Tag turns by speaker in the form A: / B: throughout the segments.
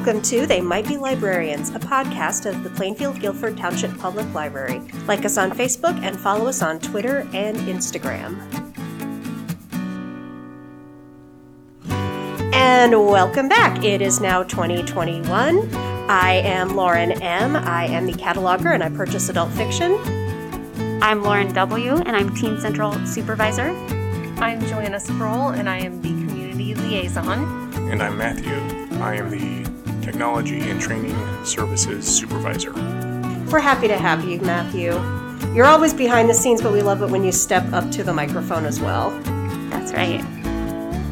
A: Welcome to They Might Be Librarians, a podcast of the Plainfield Guilford Township Public Library. Like us on Facebook and follow us on Twitter and Instagram. And welcome back. It is now 2021. I am Lauren M. I am the cataloger and I purchase adult fiction.
B: I'm Lauren W., and I'm Teen Central Supervisor.
C: I'm Joanna Sproul, and I am the Community Liaison.
D: And I'm Matthew. I am the Technology and Training Services Supervisor.
A: We're happy to have you, Matthew. You're always behind the scenes, but we love it when you step up to the microphone as well.
B: That's right.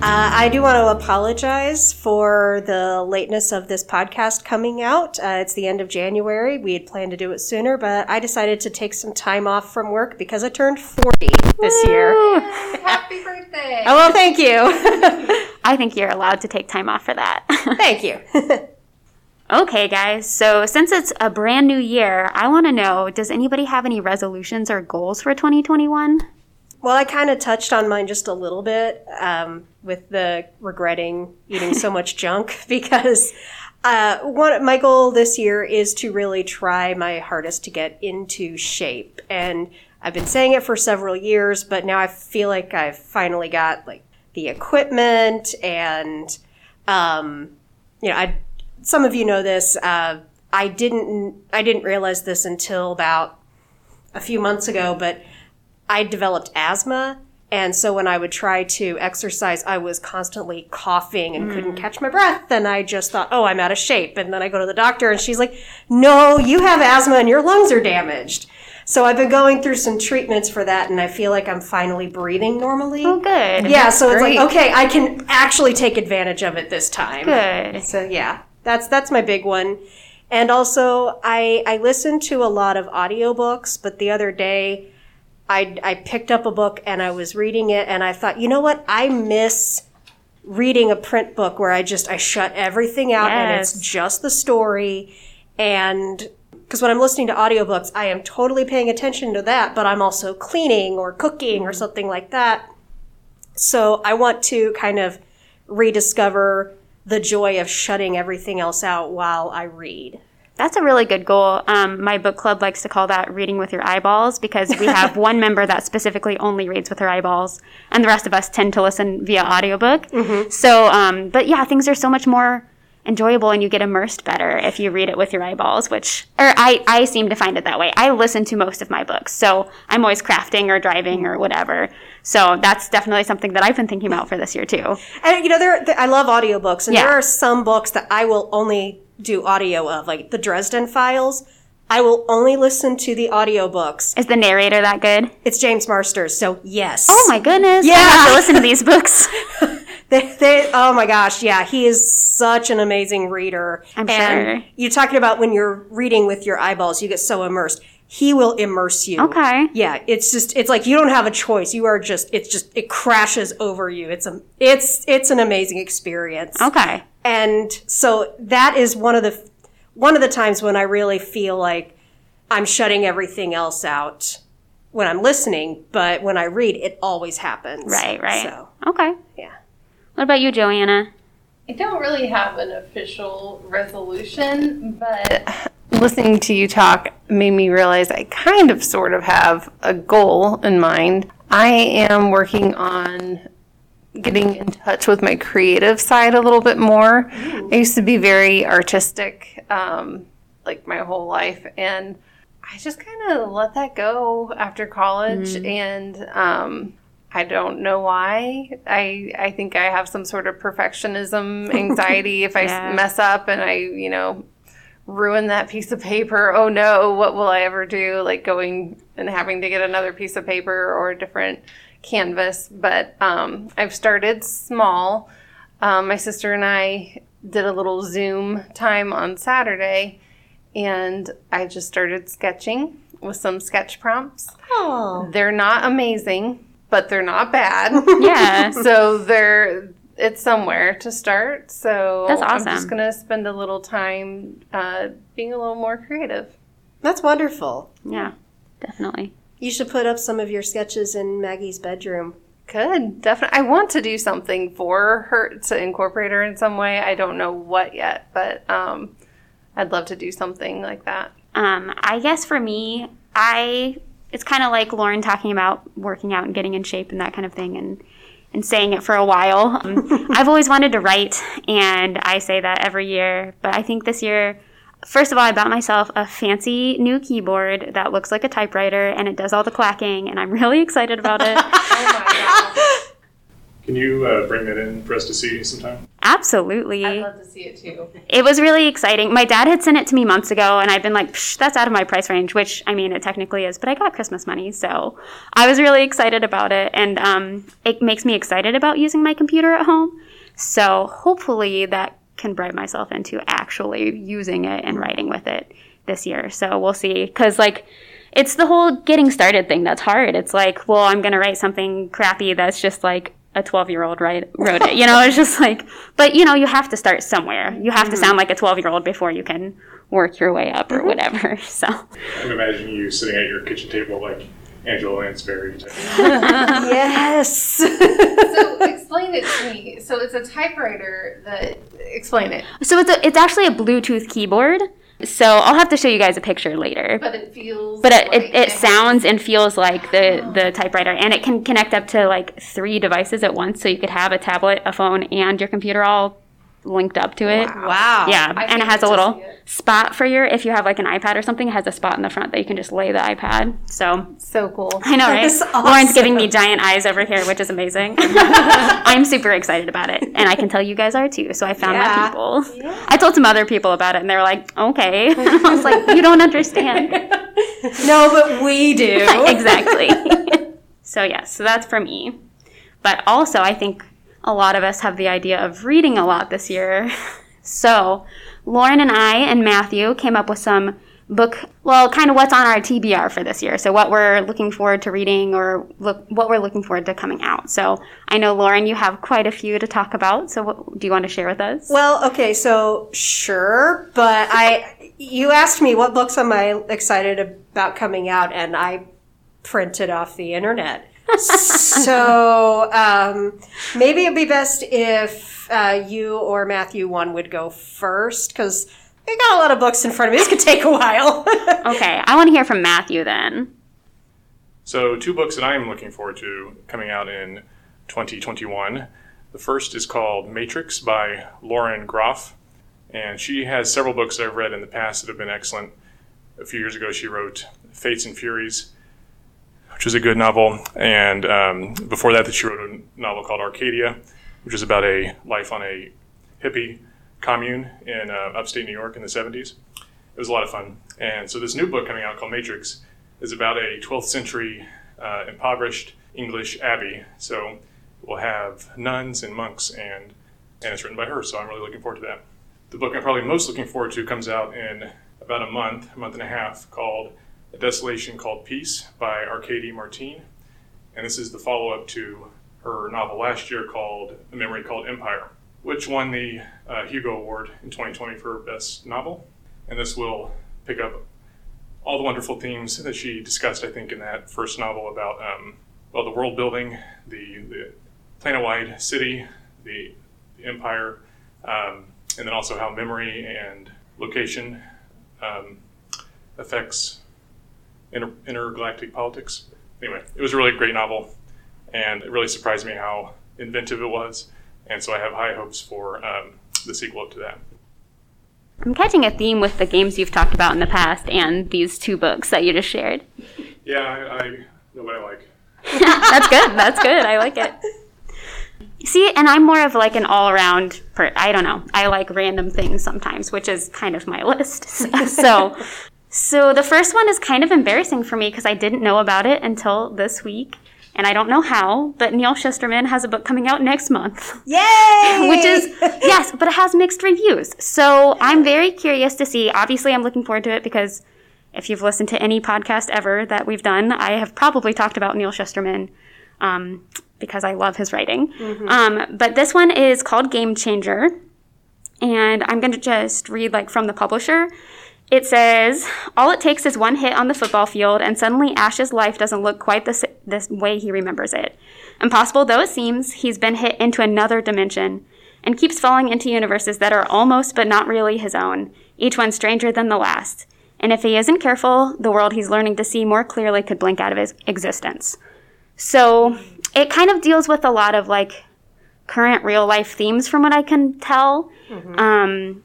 A: Uh, I do want to apologize for the lateness of this podcast coming out. Uh, it's the end of January. We had planned to do it sooner, but I decided to take some time off from work because I turned 40 this year.
C: Happy birthday!
A: Oh, well, thank you.
B: I think you're allowed to take time off for that.
A: thank you.
B: okay, guys. So, since it's a brand new year, I want to know does anybody have any resolutions or goals for 2021?
A: Well, I kind of touched on mine just a little bit um, with the regretting eating so much junk because uh, one my goal this year is to really try my hardest to get into shape, and I've been saying it for several years, but now I feel like I've finally got like the equipment and um, you know, I some of you know this. Uh, I didn't I didn't realize this until about a few months ago, but I developed asthma. And so when I would try to exercise, I was constantly coughing and couldn't catch my breath. And I just thought, oh, I'm out of shape. And then I go to the doctor and she's like, no, you have asthma and your lungs are damaged. So I've been going through some treatments for that and I feel like I'm finally breathing normally.
B: Oh, good.
A: Yeah, so it's
C: Great.
A: like, okay, I can actually take advantage of it this time.
B: Good.
A: So yeah, that's that's my big one. And also I I listen to a lot of audiobooks, but the other day I I picked up a book and I was reading it and I thought, you know what? I miss reading a print book where I just I shut everything out and it's just the story and because when I'm listening to audiobooks, I am totally paying attention to that, but I'm also cleaning or cooking or mm-hmm. something like that. So I want to kind of rediscover the joy of shutting everything else out while I read.
B: That's a really good goal. Um, my book club likes to call that reading with your eyeballs because we have one member that specifically only reads with her eyeballs, and the rest of us tend to listen via audiobook. So, um, but yeah, things are so much more enjoyable and you get immersed better if you read it with your eyeballs, which, or I, I seem to find it that way. I listen to most of my books, so I'm always crafting or driving or whatever. So that's definitely something that I've been thinking about for this year too.
A: And you know, there there- I love audiobooks, and
B: Yeah.
A: there are some books that I will only do audio of, like the Dresden Files. I will only listen to the audiobooks.
B: Is the narrator that good?
A: It's James Marsters, so yes.
B: Oh my goodness. I
A: Yeah.
B: have to listen to these books.
A: They, they, oh my gosh, yeah, he is such an amazing reader.
B: I'm
A: and
B: sure.
A: You're talking about when you're reading with your eyeballs, you get so immersed. He will immerse you.
B: Okay.
A: Yeah, it's just it's like you don't have a choice. You are just it's just it crashes over you. It's a it's it's an amazing experience.
B: Okay.
A: And so that is one of the one of the times when I really feel like I'm shutting everything else out when I'm listening, but when I read, it always happens.
B: Right, right.
A: So
B: Okay.
A: yeah.
B: What about you, Joanna?
C: I don't really have an official resolution, but listening to you talk made me realize I kind of sort of have a goal in mind. I am working on getting in touch with my creative side a little bit more. I used to be very artistic, um, like my whole life, and I just kind of let that go after college, and um, I don't know why. I I think I have some sort of perfectionism anxiety. if I
B: Yeah.
C: mess up and I, you know, ruin that piece of paper, oh no, what will I ever do? Like going and having to get another piece of paper or a different canvas. But um, I've started small. Um, my sister and I did a little Zoom time on Saturday, and I just started sketching with some sketch prompts.
A: Oh.
C: They're not amazing, but they're not bad.
B: Yeah.
C: so they're it's somewhere to start. So
B: That's
C: I'm just gonna spend a little time uh, being a little more creative.
A: That's wonderful.
B: yeah, definitely.
A: You should put up some of your sketches in Maggie's bedroom.
C: Good, definitely. I want to do something for her to incorporate her in some way. I don't know what yet, but um, I'd love to do something like that.
B: Um, I guess for me, I it's kind of like Lauren talking about working out and getting in shape and that kind of thing, and and saying it for a while. Um, I've always wanted to write, and I say that every year. But I think this year, first of all, I bought myself a fancy new keyboard that looks like a typewriter, and it does all the clacking, and I'm really excited about it.
D: Can you uh, bring that in for us to see sometime?
B: Absolutely.
C: I'd love to see it too.
B: It was really exciting. My dad had sent it to me months ago, and I've been like, Psh, that's out of my price range, which I mean, it technically is, but I got Christmas money, so I was really excited about it. And um, it makes me excited about using my computer at home. So hopefully that can bribe myself into actually using it and writing with it this year. So we'll see. Because, like, it's the whole getting started thing that's hard. It's like, well, I'm going to write something crappy that's just like a 12 year old write, wrote it. You know, it's just like, but you know, you have to start somewhere. You have to mm-hmm. sound like a 12 year old before you can work your way up or mm-hmm. whatever. So,
D: I'm imagining you sitting at your kitchen table like Angela Lansbury.
A: Yes.
C: So explain it to me. So it's a typewriter that. Explain it.
B: so it's a, it's actually a Bluetooth keyboard. So I'll have to show you guys a picture later.
C: But it feels.
B: But it,
C: like
B: it, it sounds and feels like the, oh. the typewriter, and it can connect up to like three devices at once. So you could have a tablet, a phone, and your computer all linked up to it.
A: wow.
B: Yeah,
C: I
B: and it has a little spot for your if you have like an iPad or something. It has a spot in the front that you can just lay the iPad. So
C: So cool.
B: I know, right?
A: That's
B: Lauren's giving me giant eyes over here, which is amazing. I'm super excited about it, and I can tell you guys are too. So I found
A: Yeah.
B: my people. I told some other people about it, and they were like, "Okay." I was like, "You don't understand."
A: No, but we do.
B: exactly. so yes, so that's for me. But also, I think a lot of us have the idea of reading a lot this year. So Lauren and I and Matthew came up with some book, well, kind of what's on our TBR for this year. So what we're looking forward to reading or look, what we're looking forward to coming out. So I know Lauren, you have quite a few to talk about. So what do you want to share with us?
A: Well, okay, so sure, but I you asked me what books am I excited about coming out, and I printed off the internet. So um, maybe it'd be best if uh, you or Matthew one would go first because I got a lot of books in front of me. This could take a while.
B: Okay, I want to hear from Matthew then.
D: So, two books that I am looking forward to coming out in 2021. The first is called Matrix by Lauren Groff, and she has several books that I've read in the past that have been excellent. A few years ago, she wrote Fates and Furies, which is a good novel, and um, before that, that she wrote a novel called Arcadia, which is about a life on a hippie commune in uh, upstate New York in the 70s. It was a lot of fun. And so, this new book coming out called Matrix is about a 12th century uh, impoverished English abbey. So we'll have nuns and monks, and and it's written by her. So I'm really looking forward to that. The book I'm probably most looking forward to comes out in about a month, a month and a half, called A Desolation Called Peace by Arcady Martine. And this is the follow up to her novel last year called A Memory Called Empire, which won the uh, Hugo Award in 2020 for Best Novel. And this will pick up all the wonderful themes that she discussed, I think, in that first novel about, um, well, the world building, the, the planet-wide city, the, the empire, um, and then also how memory and location um, affects inter- intergalactic politics. Anyway, it was a really great novel, and it really surprised me how inventive it was, and so I have high hopes for um, the sequel to that.
B: I'm catching a theme with the games you've talked about in the past and these two books that you just shared.
D: Yeah, I, I know what I like.
B: That's good. That's good. I like it. See, and I'm more of like an all around, per- I don't know. I like random things sometimes, which is kind of my list. So, so the first one is kind of embarrassing for me because I didn't know about it until this week. And I don't know how, but Neal Shusterman has a book coming out next month.
A: Yay!
B: which is yes, but it has mixed reviews. So I'm very curious to see. Obviously, I'm looking forward to it because if you've listened to any podcast ever that we've done, I have probably talked about Neal Shusterman um, because I love his writing. Um, but this one is called Game Changer, and I'm going to just read like from the publisher. It says, All it takes is one hit on the football field, and suddenly Ash's life doesn't look quite the, s- the way he remembers it. Impossible though it seems, he's been hit into another dimension and keeps falling into universes that are almost but not really his own, each one stranger than the last. And if he isn't careful, the world he's learning to see more clearly could blink out of his existence. So it kind of deals with a lot of like current real life themes from what I can tell. Um,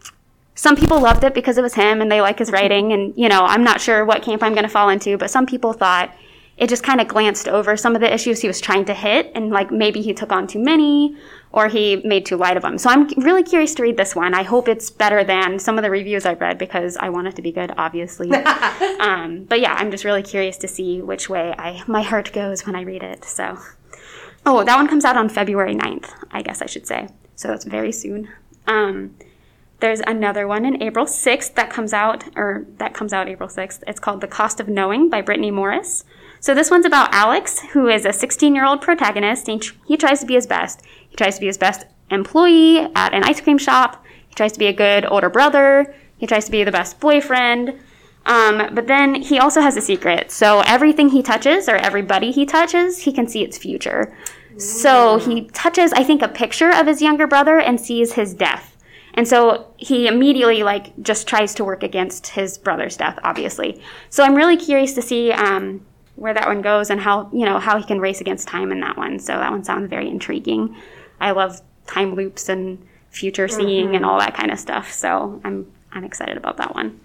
B: some people loved it because it was him and they like his writing and you know i'm not sure what camp i'm going to fall into but some people thought it just kind of glanced over some of the issues he was trying to hit and like maybe he took on too many or he made too light of them. So i'm really curious to read this one. I hope it's better than some of the reviews i've read because i want it to be good obviously. Um, but yeah i'm just really curious to see which way I, my heart goes when i read it so. Oh that one comes out on february 9th i guess i should say. So that's very soon. Um, there's another one in April 6th that comes out, or that comes out April 6th. It's called The Cost of Knowing by Brittney Morris. So this one's about Alex, who is a 16 year old protagonist, and he tries to be his best. He tries to be his best employee at an ice cream shop. He tries to be a good older brother. He tries to be the best boyfriend. Um, but then he also has a secret. So everything he touches, or everybody he touches, he can see its future. So he touches, I think, a picture of his younger brother and sees his death. And so he immediately like just tries to work against his brother's death, obviously. So I'm really curious to see um, where that one goes and how you know how he can race against time in that one. So that one sounds very intriguing. I love time loops and future seeing and all that kind of stuff. So I'm I'm excited about that one.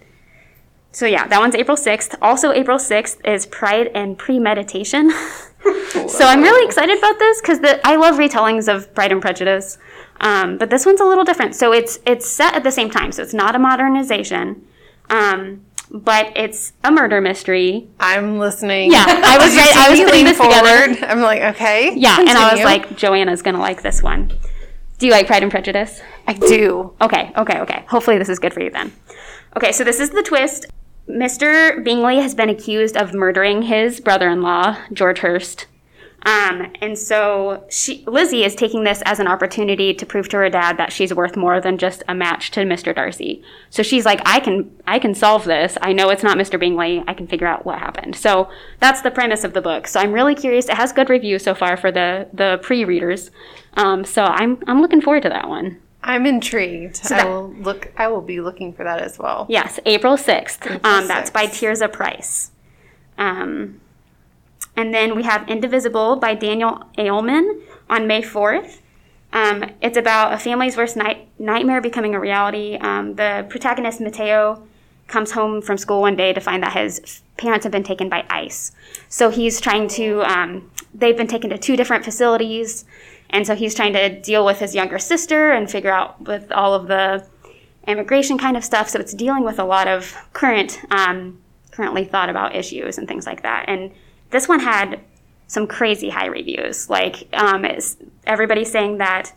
B: So yeah, that one's April 6th. Also April 6th is Pride and Premeditation. so I'm really excited about this because I love retellings of Pride and Prejudice. Um, but this one's a little different. So it's it's set at the same time. So it's not a modernization, um, but it's a murder mystery.
C: I'm listening.
B: Yeah, I was right- I was putting this together.
C: forward. I'm like, okay.
B: Yeah, and I was like, Joanna's gonna like this one. Do you like Pride and Prejudice?
C: I do.
B: Okay, okay, okay. Hopefully this is good for you then. Okay, so this is the twist. Mr. Bingley has been accused of murdering his brother-in-law, George Hurst. Um, and so she, Lizzie is taking this as an opportunity to prove to her dad that she's worth more than just a match to Mr. Darcy. So she's like, I can, I can solve this. I know it's not Mr. Bingley. I can figure out what happened. So that's the premise of the book. So I'm really curious. It has good reviews so far for the the pre-readers. Um, so I'm I'm looking forward to that one.
C: I'm intrigued. I
B: that-
C: will look. I will be looking for that as well.
B: Yes, April 6th. um, that's by
C: 6th.
B: Tirzah Price. Um, and then we have Indivisible by Daniel Aleman on May 4th. Um, it's about a family's worst night- nightmare becoming a reality. Um, the protagonist, Mateo, comes home from school one day to find that his parents have been taken by ICE. So he's trying to, um, they've been taken to two different facilities. And so he's trying to deal with his younger sister and figure out with all of the immigration kind of stuff. So it's dealing with a lot of current, um, currently thought about issues and things like that. And this one had some crazy high reviews. Like um, it's, everybody's saying that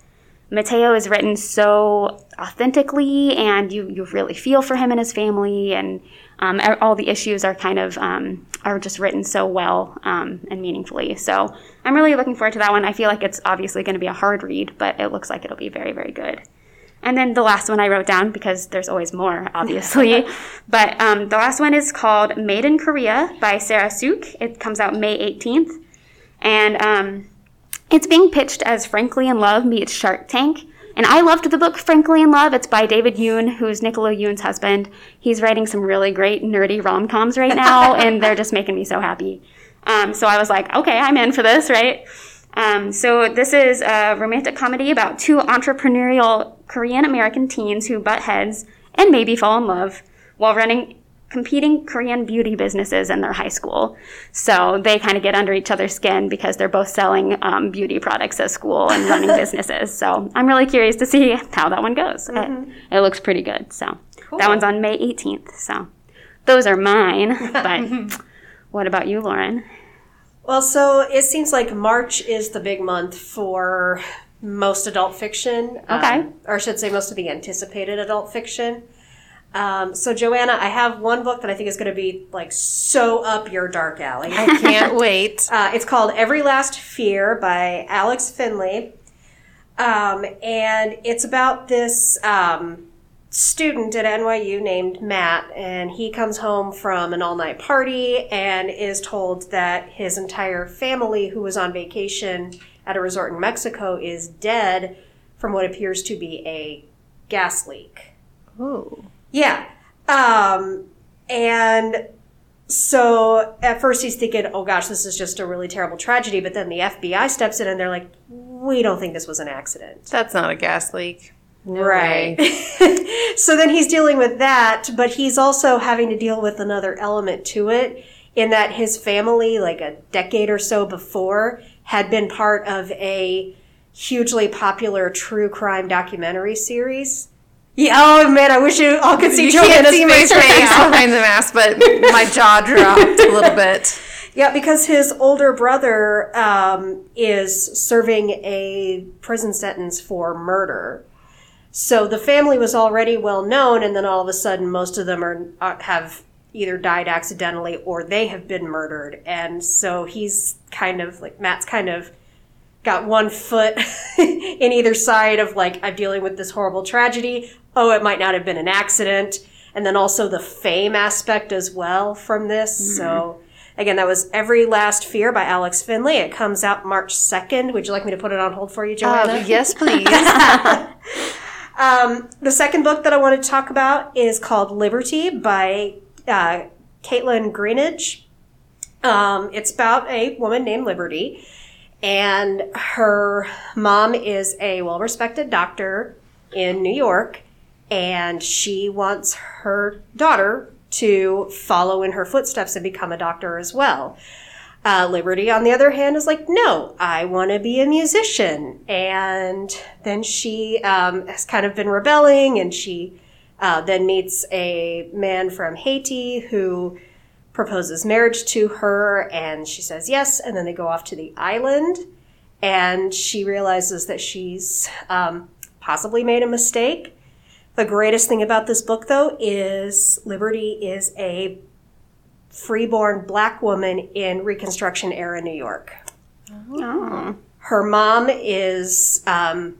B: Mateo is written so authentically, and you you really feel for him and his family, and um, all the issues are kind of um, are just written so well um, and meaningfully. So I'm really looking forward to that one. I feel like it's obviously going to be a hard read, but it looks like it'll be very very good. And then the last one I wrote down because there's always more, obviously. but um, the last one is called Made in Korea by Sarah Suk. It comes out May 18th. And um, it's being pitched as Frankly in Love meets Shark Tank. And I loved the book Frankly in Love. It's by David Yoon, who's Nicola Yoon's husband. He's writing some really great nerdy rom coms right now, and they're just making me so happy. Um, so I was like, okay, I'm in for this, right? Um, so this is a romantic comedy about two entrepreneurial Korean American teens who butt heads and maybe fall in love while running competing Korean beauty businesses in their high school. So they kind of get under each other's skin because they're both selling um, beauty products at school and running businesses. So I'm really curious to see how that one goes. It, it looks pretty good. So that one's on May 18th. So those are mine. But what about you, Lauren?
A: Well, so it seems like March is the big month for most adult fiction. um,
B: Okay.
A: or I should say, most of the anticipated adult fiction. Um, so, Joanna, I have one book that I think is going to be like so up your dark alley.
C: I can't wait.
A: Uh, it's called Every Last Fear by Alex Finlay. Um, and it's about this um, student at NYU named Matt, and he comes home from an all night party and is told that his entire family, who was on vacation at a resort in Mexico, is dead from what appears to be a gas leak.
C: Oh.
A: Yeah. Um, and so at first he's thinking, oh gosh, this is just a really terrible tragedy. But then the FBI steps in and they're like, we don't think this was an accident.
C: That's not a gas leak. No
A: Right. so then he's dealing with that, but he's also having to deal with another element to it in that his family, like a decade or so before, had been part of a hugely popular true crime documentary series. Yeah, oh man, I wish you all could see Joanna's
C: see
A: face
C: face behind the mask, but my jaw dropped a little bit.
A: Yeah, because his older brother um, is serving a prison sentence for murder. So the family was already well known, and then all of a sudden, most of them are uh, have either died accidentally or they have been murdered. And so he's kind of like Matt's kind of got one foot in either side of like I'm dealing with this horrible tragedy. Oh, it might not have been an accident, and then also the fame aspect as well from this. So. Again, that was Every Last Fear by Alex Finlay. It comes out March 2nd. Would you like me to put it on hold for you, Joanna?
C: Uh, yes, please.
A: Um, the second book that I want to talk about is called Liberty by uh, Kaitlyn Greenidge. Um, it's about a woman named Liberty, and her mom is a well respected doctor in New York, and she wants her daughter to follow in her footsteps and become a doctor as well. Uh, Liberty, on the other hand, is like, no, I want to be a musician. And then she um, has kind of been rebelling, and she uh, then meets a man from Haiti who proposes marriage to her, and she says yes. And then they go off to the island, and she realizes that she's um, possibly made a mistake. The greatest thing about this book, though, is Liberty is a freeborn black woman in Reconstruction era New York.
B: Oh.
A: Her mom is um,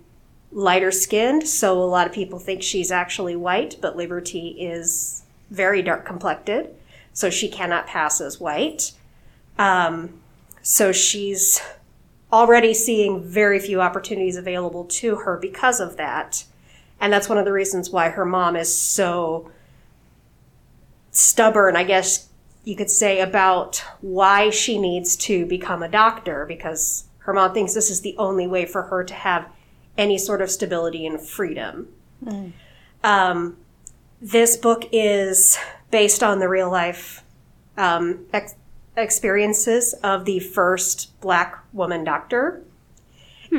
A: lighter skinned, so a lot of people think she's actually white, but Liberty is very dark complected, so she cannot pass as white. Um, so she's already seeing very few opportunities available to her because of that. And that's one of the reasons why her mom is so stubborn, I guess you could say, about why she needs to become a doctor because her mom thinks this is the only way for her to have any sort of stability and freedom. Um, this book is based on the real life um, ex- experiences of the first black woman doctor.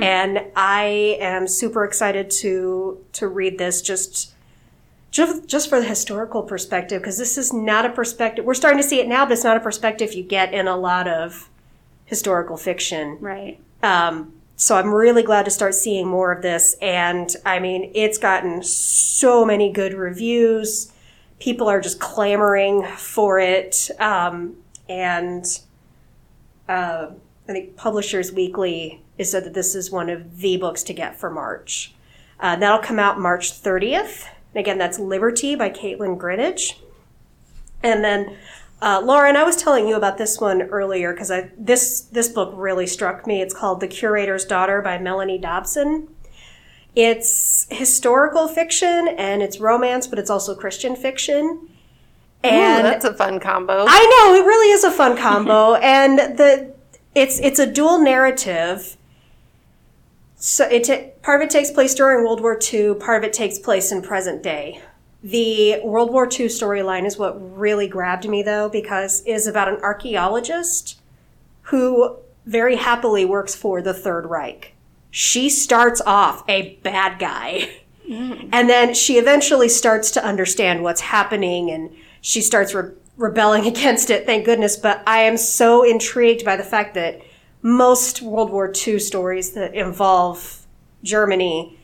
A: And I am super excited to to read this just just, just for the historical perspective because this is not a perspective we're starting to see it now but it's not a perspective you get in a lot of historical fiction.
B: Right.
A: um, so i'm really glad to start seeing more of this and i mean it's gotten so many good reviews. People are just clamoring for it um, and uh, i think publishers weekly has said that this is one of the books to get for march. Uh, that'll come out march 30th and again, that's Liberty by Kaitlyn Greenidge. And then, uh, Lauren, I was telling you about this one earlier because I this this book really struck me. It's called The Curator's Daughter by Melanie Dobson. It's historical fiction and it's romance, but it's also Christian fiction.
C: Ooh,
A: And
C: that's a fun combo.
A: I know it really is a fun combo, and the it's it's a dual narrative. So it ta- part of it takes place during World War II, part of it takes place in present day. The World War II storyline is what really grabbed me though, because it is about an archaeologist who very happily works for the Third Reich. She starts off a bad guy. Mm. And then she eventually starts to understand what's happening and she starts re- rebelling against it, thank goodness. But I am so intrigued by the fact that most World War II stories that involve Germany,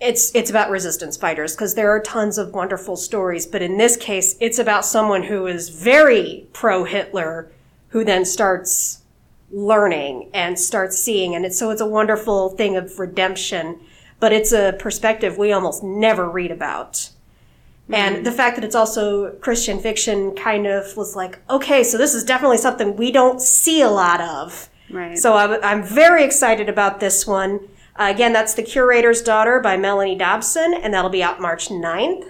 A: it's, it's about resistance fighters because there are tons of wonderful stories. But in this case, it's about someone who is very pro Hitler who then starts learning and starts seeing. And it's, so it's a wonderful thing of redemption, but it's a perspective we almost never read about. And mm-hmm. the fact that it's also Christian fiction kind of was like, okay, so this is definitely something we don't see a lot of.
B: Right.
A: So I'm, I'm very excited about this one. Uh, again, that's The Curator's Daughter by Melanie Dobson, and that'll be out March 9th.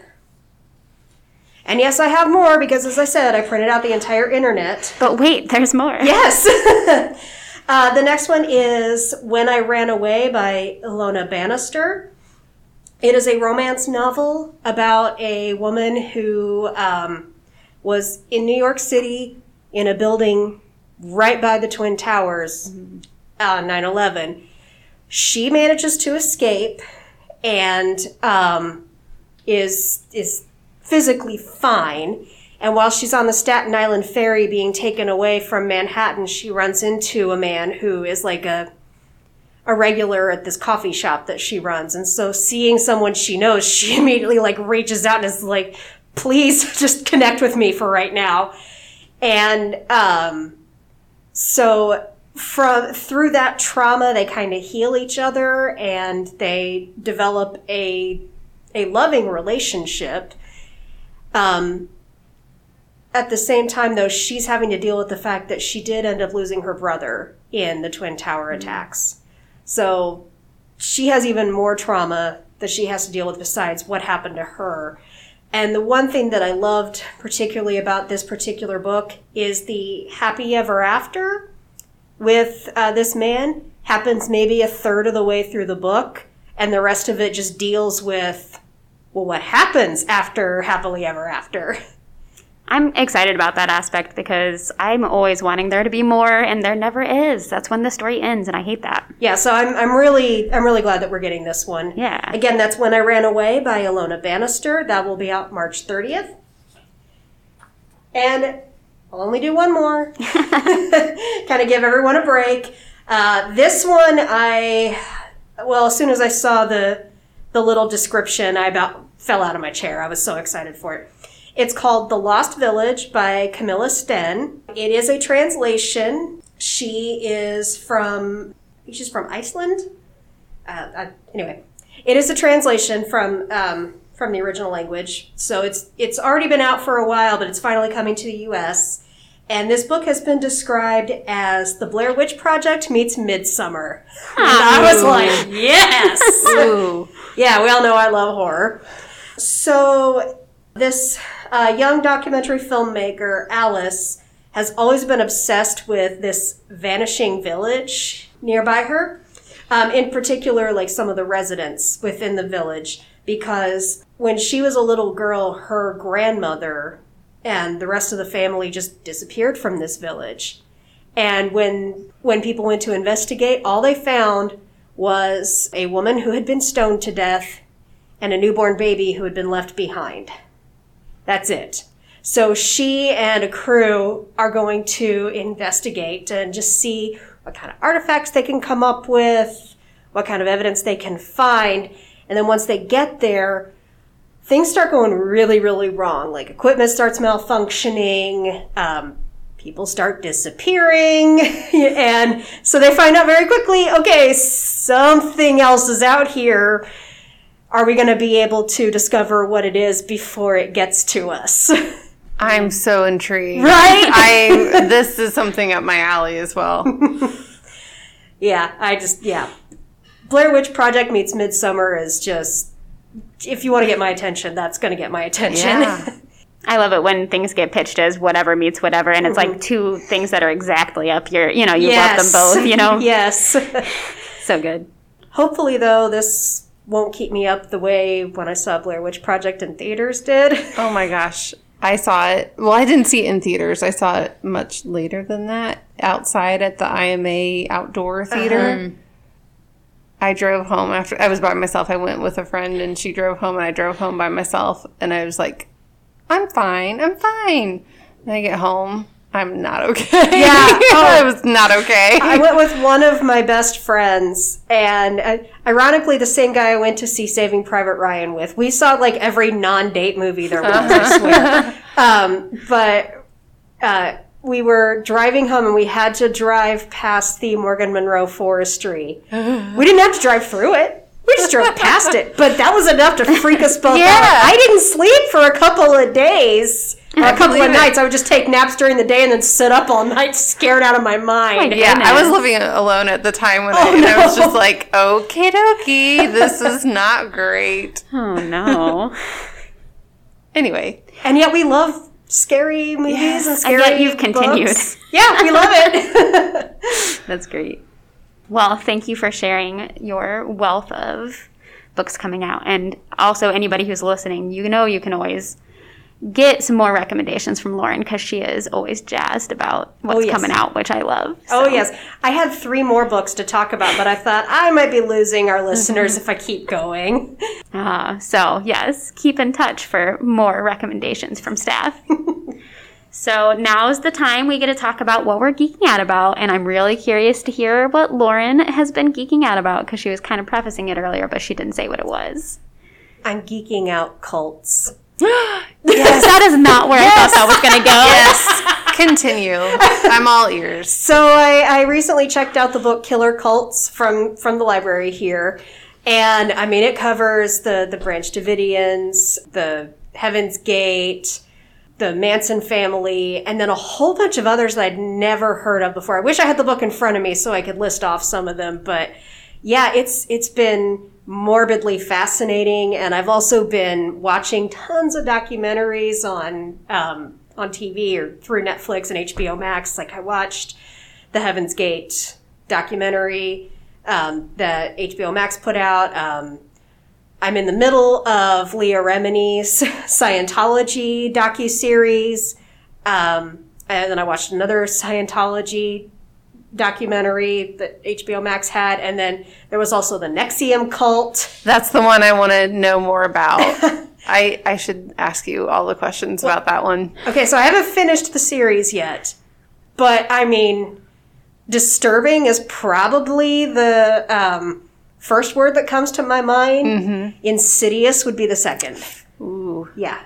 A: And yes, I have more because, as I said, I printed out the entire internet.
B: but wait, there's more.
A: Yes! uh, the next one is When I Ran Away by Ilona Bannister. It is a romance novel about a woman who um, was in New York City in a building right by the Twin Towers on 9 11. She manages to escape and um, is, is physically fine. And while she's on the Staten Island ferry being taken away from Manhattan, she runs into a man who is like a a regular at this coffee shop that she runs. And so seeing someone she knows, she immediately like reaches out and is like, please just connect with me for right now. And um, so from through that trauma, they kind of heal each other and they develop a a loving relationship. Um, at the same time, though, she's having to deal with the fact that she did end up losing her brother in the Twin Tower attacks. So she has even more trauma that she has to deal with besides what happened to her. And the one thing that I loved particularly about this particular book is the happy ever after with uh, this man happens maybe a third of the way through the book, and the rest of it just deals with, well, what happens after happily ever after.
B: I'm excited about that aspect because I'm always wanting there to be more, and there never is. That's when the story ends, and I hate that.
A: Yeah, so I'm, I'm really I'm really glad that we're getting this one.
B: Yeah.
A: Again, that's When I Ran Away by Ilona Bannister. That will be out March 30th. And I'll only do one more. kind of give everyone a break. Uh, this one, I well, as soon as I saw the the little description, I about fell out of my chair. I was so excited for it. It's called The Lost Village by Camilla Sten. It is a translation. She is from, she's from Iceland. Uh, uh, anyway, it is a translation from um, from the original language. So it's it's already been out for a while, but it's finally coming to the U.S. And this book has been described as the Blair Witch Project meets Midsummer. And I was like, yes.
B: Ooh.
A: Yeah, we all know I love horror. So, this uh, young documentary filmmaker, Alice, has always been obsessed with this vanishing village nearby her. Um, in particular, like some of the residents within the village, because when she was a little girl, her grandmother and the rest of the family just disappeared from this village. And when when people went to investigate, all they found was a woman who had been stoned to death and a newborn baby who had been left behind. That's it. So she and a crew are going to investigate and just see what kind of artifacts they can come up with, what kind of evidence they can find. And then once they get there, things start going really, really wrong. Like equipment starts malfunctioning, um, people start disappearing, and so they find out very quickly okay, something else is out here. Are we going to be able to discover what it is before it gets to us?
C: I'm so intrigued.
A: Right?
C: I this is something up my alley as well.
A: yeah, I just, yeah. Blair Witch Project meets Midsummer is just, if you want to get my attention, that's going to get my attention.
C: Yeah.
B: I love it when things get pitched as whatever meets whatever, and it's like mm-hmm. two things that are exactly up your, you know, you love them both, you know?
A: yes.
B: So good.
A: Hopefully, though, this won't keep me up the way when I saw Blair Witch Project in theaters did.
C: Oh my gosh. I saw it. Well, I didn't see it in theaters. I saw it much later than that outside at the IMA outdoor uh-huh. theater. I drove home after I was by myself. I went with a friend and she drove home and I drove home by myself and I was like, I'm fine. I'm fine. And I get home. I'm not okay.
A: Yeah.
C: I was not okay.
A: I went with one of my best friends, and uh, ironically, the same guy I went to see Saving Private Ryan with. We saw like every non-date movie there was, I swear. Um, but uh, we were driving home, and we had to drive past the Morgan Monroe Forestry. We didn't have to drive through it. We just drove past it, but that was enough to freak us both
C: Yeah.
A: out. I didn't sleep for a couple of days. Or a couple of
C: believe it.
A: nights. I would just take naps during the day and then sit up all night, scared out of my mind.
B: God.
C: Yeah, I was living alone at the time when
A: Oh,
C: I, and I was just like, okay, dokie, this is not great.
B: Oh no.
C: Anyway,
A: And yet we love scary movies and
B: And
A: scary
B: yet you've continued.
A: Yeah, we love it.
B: That's great. Well, thank you for sharing your wealth of books coming out. And also, anybody who's listening, you know you can always get some more recommendations from Lauren because she is always jazzed about what's
A: Oh, yes.
B: coming out, which I love.
A: oh yes, I had three more books to talk about, but I thought I might be losing our listeners if I keep going.
B: Uh, so, yes, keep in touch for more recommendations from staff. so, now's the time we get to talk about what we're geeking out about. And I'm really curious to hear what Lauren has been geeking out about because she was kind of prefacing it earlier, but she didn't say what it was.
A: I'm geeking out cults.
B: Yes, that is not where I thought that was going to go.
C: yes, continue. I'm all ears.
A: So I, I recently checked out the book Killer Cults from from the library here, and I mean it covers the the Branch Davidians, the Heaven's Gate, the Manson family, and then a whole bunch of others that I'd never heard of before. I wish I had the book in front of me so I could list off some of them, but yeah, it's it's been morbidly fascinating, and I've also been watching tons of documentaries on um, on TV or through Netflix and HBO Max. Like I watched the Heaven's Gate documentary um, that HBO Max put out. Um, I'm in the middle of Leah Remini's Scientology docu series, um, and then I watched another Scientology documentary that HBO Max had, and then there was also the NXIVM cult.
C: That's the one I want to know more about. I I should ask you all the questions about that one.
A: Okay, so I haven't finished the series yet, but I mean, disturbing is probably the um, first word that comes to my mind. Insidious would be the second.
C: Ooh,
A: Yeah.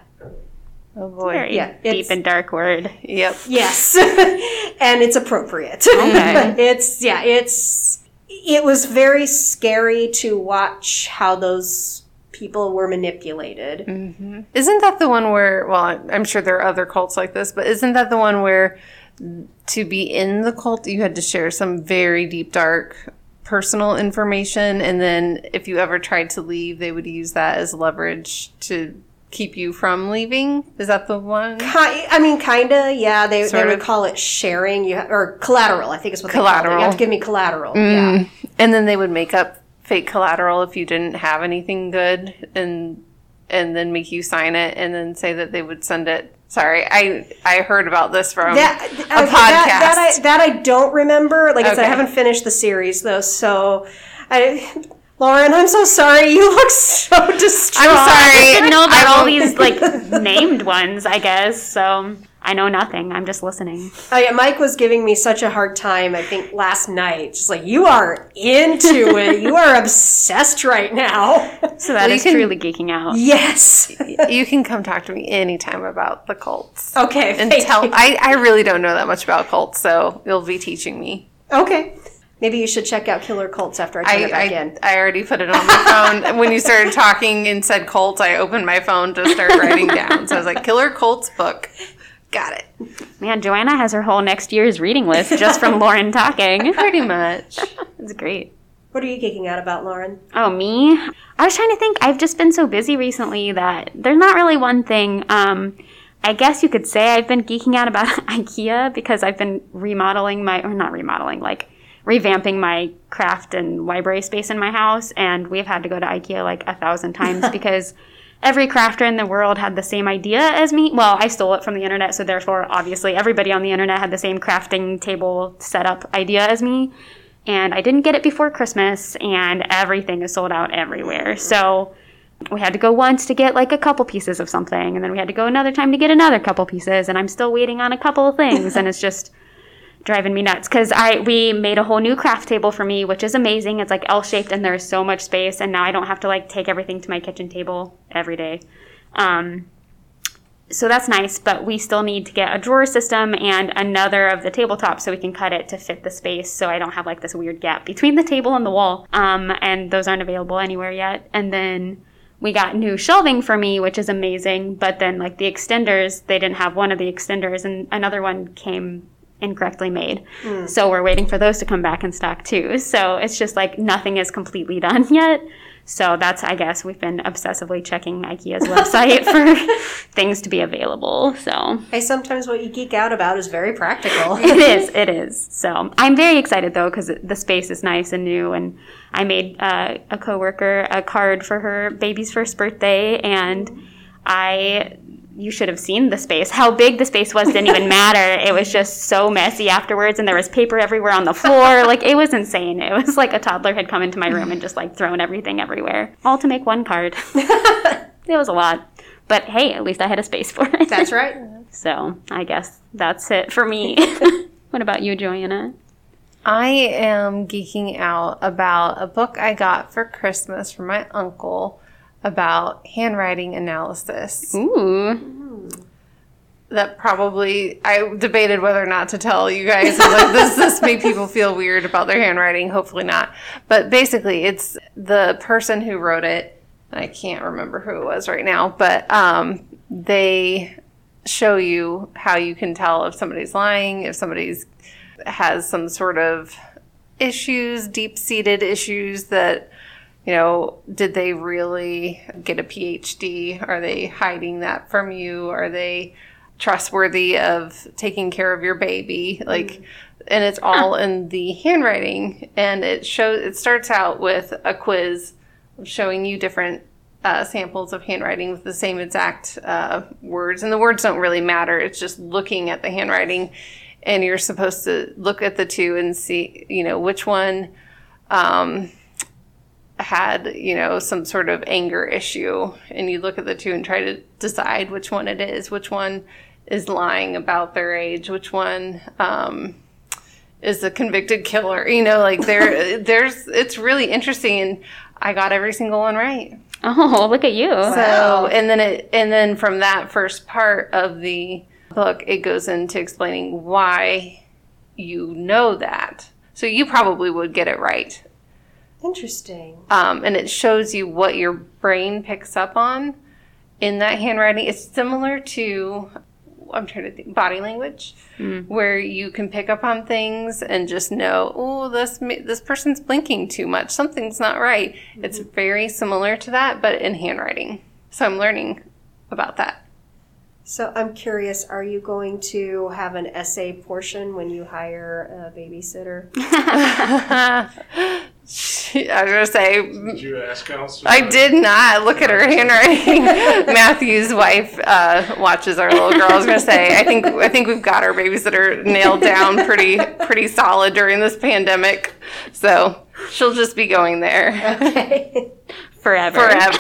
C: Oh boy.
B: Very
A: Yeah,
B: deep and dark word.
C: Yep.
A: Yes, and it's appropriate.
B: Okay.
A: it's yeah, it's it was very scary to watch how those people were manipulated. Mm-hmm.
C: Isn't that the one where? Well, I'm sure there are other cults like this, but isn't that the one where to be in the cult you had to share some very deep, dark personal information, and then if you ever tried to leave, they would use that as leverage to keep you from leaving? Is that the one?
A: Ki- I mean, kinda, yeah. They, they
C: Sort
A: would
C: of.
A: call it sharing, you ha- or collateral. I think is what they call it. You
C: Mm.
A: have to give me collateral. Yeah.
C: And then they would make up fake collateral if you didn't have anything good and and then make you sign it and then say that they would send it. Sorry, I I heard about this from
A: That,
C: a
A: okay,
C: podcast.
A: That, that, I, that I don't remember. Like I said, I haven't finished the series though, so I. Lauren, I'm so sorry. You look so distraught.
C: I'm sorry.
B: didn't know
C: I
B: about all these like named ones, I guess. So I know nothing. I'm just listening.
A: Oh, yeah, Mike was giving me such a hard time. I think last night, just like you are into it. You are obsessed right now.
B: So that
C: Well,
B: is
C: can-
B: truly geeking out.
A: yes.
C: you can come talk to me anytime about the cults.
A: Okay.
C: And
A: thank
C: tell
A: you.
C: I, I really don't know that much about cults, so you'll be teaching me.
A: Okay. Maybe you should check out Killer Cults after I turn
C: I,
A: it back in.
C: I, I already put it on my phone. when you started talking and said cults, I opened my phone to start writing down. So I was like, Killer Cults book. Got it.
B: Man, Joanna has her whole next year's reading list just from Lauren talking.
C: Pretty much.
B: It's great.
A: What are you geeking out about, Lauren?
B: Oh, me? I was trying to think. I've just been so busy recently that there's not really one thing. Um, I guess you could say I've been geeking out about IKEA because I've been remodeling my, or not remodeling, like revamping my craft and library space in my house. And we've had to go to IKEA like a thousand times because every crafter in the world had the same idea as me. Well, I stole it from the internet, so therefore, obviously, everybody on the internet had the same crafting table setup idea as me. And I didn't get it before Christmas, and everything is sold out everywhere. So we had to go once to get like a couple pieces of something, and then we had to go another time to get another couple pieces, and I'm still waiting on a couple of things, and it's just driving me nuts because I we made a whole new craft table for me, which is amazing. It's like L shaped and there's so much space, and now I don't have to like take everything to my kitchen table every day. Um, so that's nice, but we still need to get a drawer system and another of the tabletops so we can cut it to fit the space so I don't have like this weird gap between the table and the wall. Um, and those aren't available anywhere yet. And then we got new shelving for me, which is amazing. But then like the extenders, they didn't have one of the extenders and another one came incorrectly made. So we're waiting for those to come back in stock too. So it's just like nothing is completely done yet. So that's, I guess, we've been obsessively checking IKEA's website for things to be available. So
A: Hey, sometimes what you geek out about is very practical.
B: it is, it is. So I'm very excited though because the space is nice and new, and I made uh, a coworker a card for her baby's first birthday, and I. You should have seen the space. How big the space was didn't even matter. It was just so messy afterwards, and there was paper everywhere on the floor. Like it was insane. It was like a toddler had come into my room and just like thrown everything everywhere, all to make one card. it was a lot, but hey, at least I had a space for it.
A: That's right.
B: So I guess that's it for me. what about you, Joanna?
C: I am geeking out about a book I got for Christmas from my uncle about handwriting analysis.
B: Ooh.
C: That probably I debated whether or not to tell you guys. Like, does this make people feel weird about their handwriting? Hopefully not. But basically, it's the person who wrote it. I can't remember who it was right now, but um, they show you how you can tell if somebody's lying, if somebody's has some sort of issues, deep seated issues that, you know, did they really get a PhD? Are they hiding that from you? Are they trustworthy of taking care of your baby? Like, and it's all in the handwriting. And it shows, it starts out with a quiz showing you different uh, samples of handwriting with the same exact uh, words. And the words don't really matter. It's just looking at the handwriting. And you're supposed to look at the two and see, you know, which one um, had, you know, some sort of anger issue. And you look at the two and try to decide which one it is, which one is lying about their age, which one um, is a convicted killer. You know, like there, there's, it's really interesting. And I got every single one right.
B: Oh, look at you.
C: So, and then it, and then from that first part of the book, it goes into explaining why you know that. So you probably would get it right.
A: Interesting.
C: Um, and it shows you what your brain picks up on in that handwriting. It's similar to, I'm trying to think, body language, where you can pick up on things and just know, oh, this this person's blinking too much. Something's not right. It's very similar to that, but in handwriting. So I'm learning about that.
A: So I'm curious, are you going to have an essay portion when you hire a babysitter?
C: I was gonna say
D: Did you ask Alice?
C: I did not look at her handwriting. Matthew's wife uh, watches our little girl. I was gonna say, I think I think we've got our babysitter nailed down pretty pretty solid during this pandemic. So she'll just be going there
A: Okay.
B: Forever.
C: forever.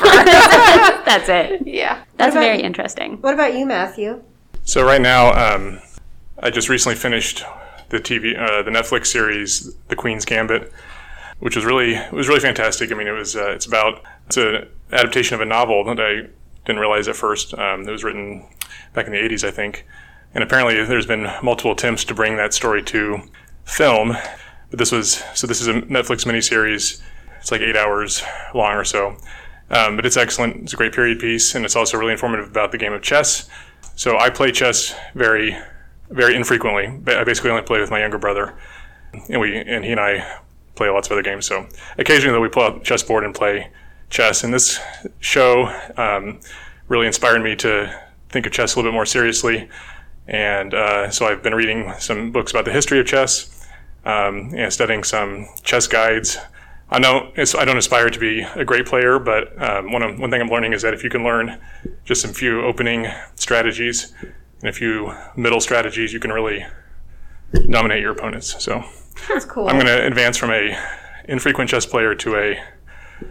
B: That's it.
C: yeah.
B: That's
A: about
B: very interesting.
A: what about you, Matthew?
D: So right now, um, I just recently finished the TV, uh, the Netflix series, The Queen's Gambit, which was really it was really fantastic. I mean, it was uh, it's about it's an adaptation of a novel that I didn't realize at first. Um, it was written back in the '80s, I think, and apparently there's been multiple attempts to bring that story to film. But this was so this is a Netflix miniseries. It's like eight hours long or so. Um, but it's excellent. It's a great period piece, and it's also really informative about the game of chess. So I play chess very, very infrequently. I basically only play with my younger brother, and we and he and I play lots of other games. So occasionally, we pull out chessboard and play chess. And this show um, really inspired me to think of chess a little bit more seriously. And uh, so I've been reading some books about the history of chess um, and studying some chess guides. I know I don't aspire to be a great player, but um, one, one thing I'm learning is that if you can learn just some few opening strategies and a few middle strategies, you can really dominate your opponents. So
A: That's cool.
D: I'm going to advance from a infrequent chess player to a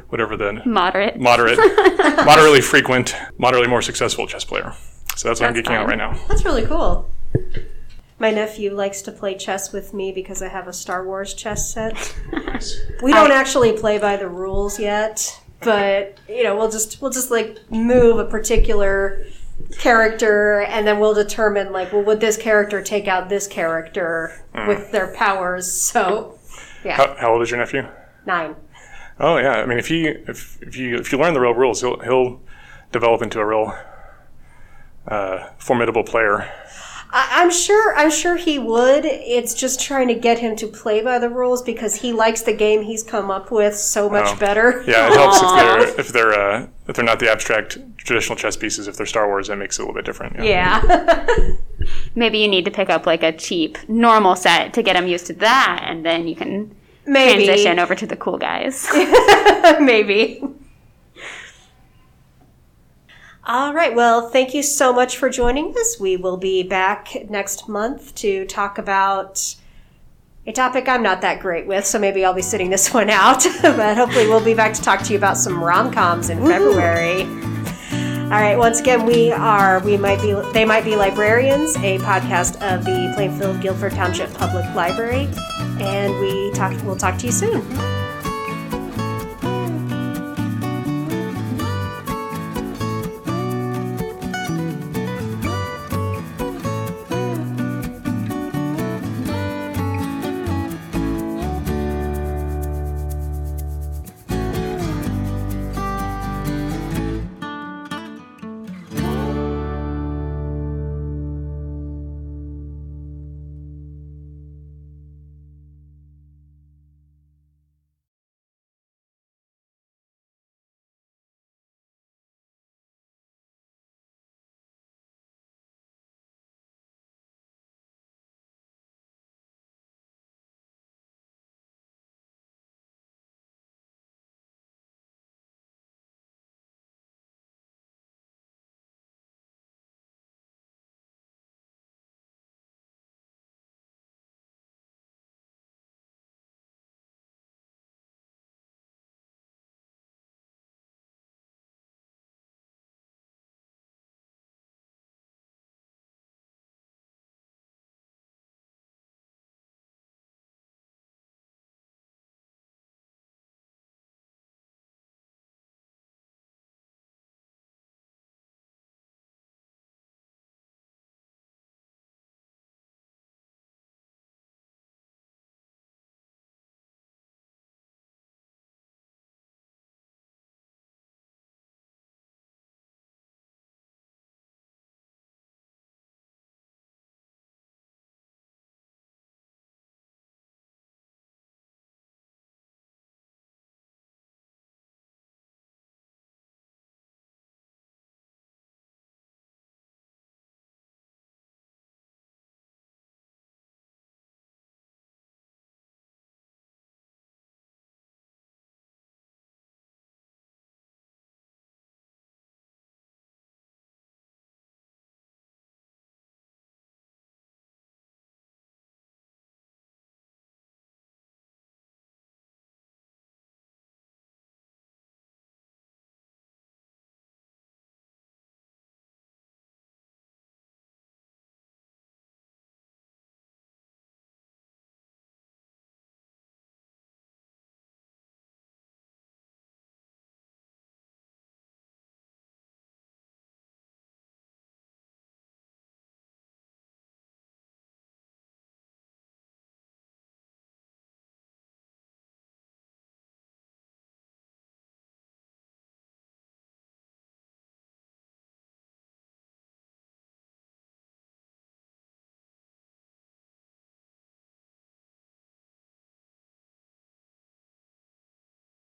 D: whatever the
B: Moderate.
D: moderate, moderately frequent, moderately more successful chess player. So that's what I'm
B: That's
D: geeking out right now.
A: That's really cool. My nephew likes to play chess with me because I have a Star Wars chess set. We don't actually play by the rules yet, but you know, we'll just we'll just like move a particular character, and then we'll determine like, well, would this character take out this character with their powers? So, yeah,
D: How, how old is your nephew?
A: nine.
D: Oh yeah, I mean if he if, if you if you learn the real rules, he'll he'll develop into a real uh, formidable player.
A: I, I'm sure. I'm sure he would. It's just trying to get him to play by the rules because he likes the game he's come up with so much
D: Oh.
A: better.
D: Yeah, it helps if they're if they're uh, if they're not the abstract traditional chess pieces. If they're Star Wars, that makes it a little bit different.
A: Yeah.
B: Maybe you need to pick up like a cheap normal set to get him used to that, and then you can
A: Maybe.
B: transition over to the cool guys.
A: Maybe. All right. Well, thank you so much for joining us. We will be back next month to talk about a topic I'm not that great with, so maybe I'll be sitting this one out. but hopefully, we'll be back to talk to you about some rom coms in February. All right. Once again, we are we might be they might be librarians, a podcast of the Plainfield Guilford Township Public Library, and we talk. We'll talk to you soon.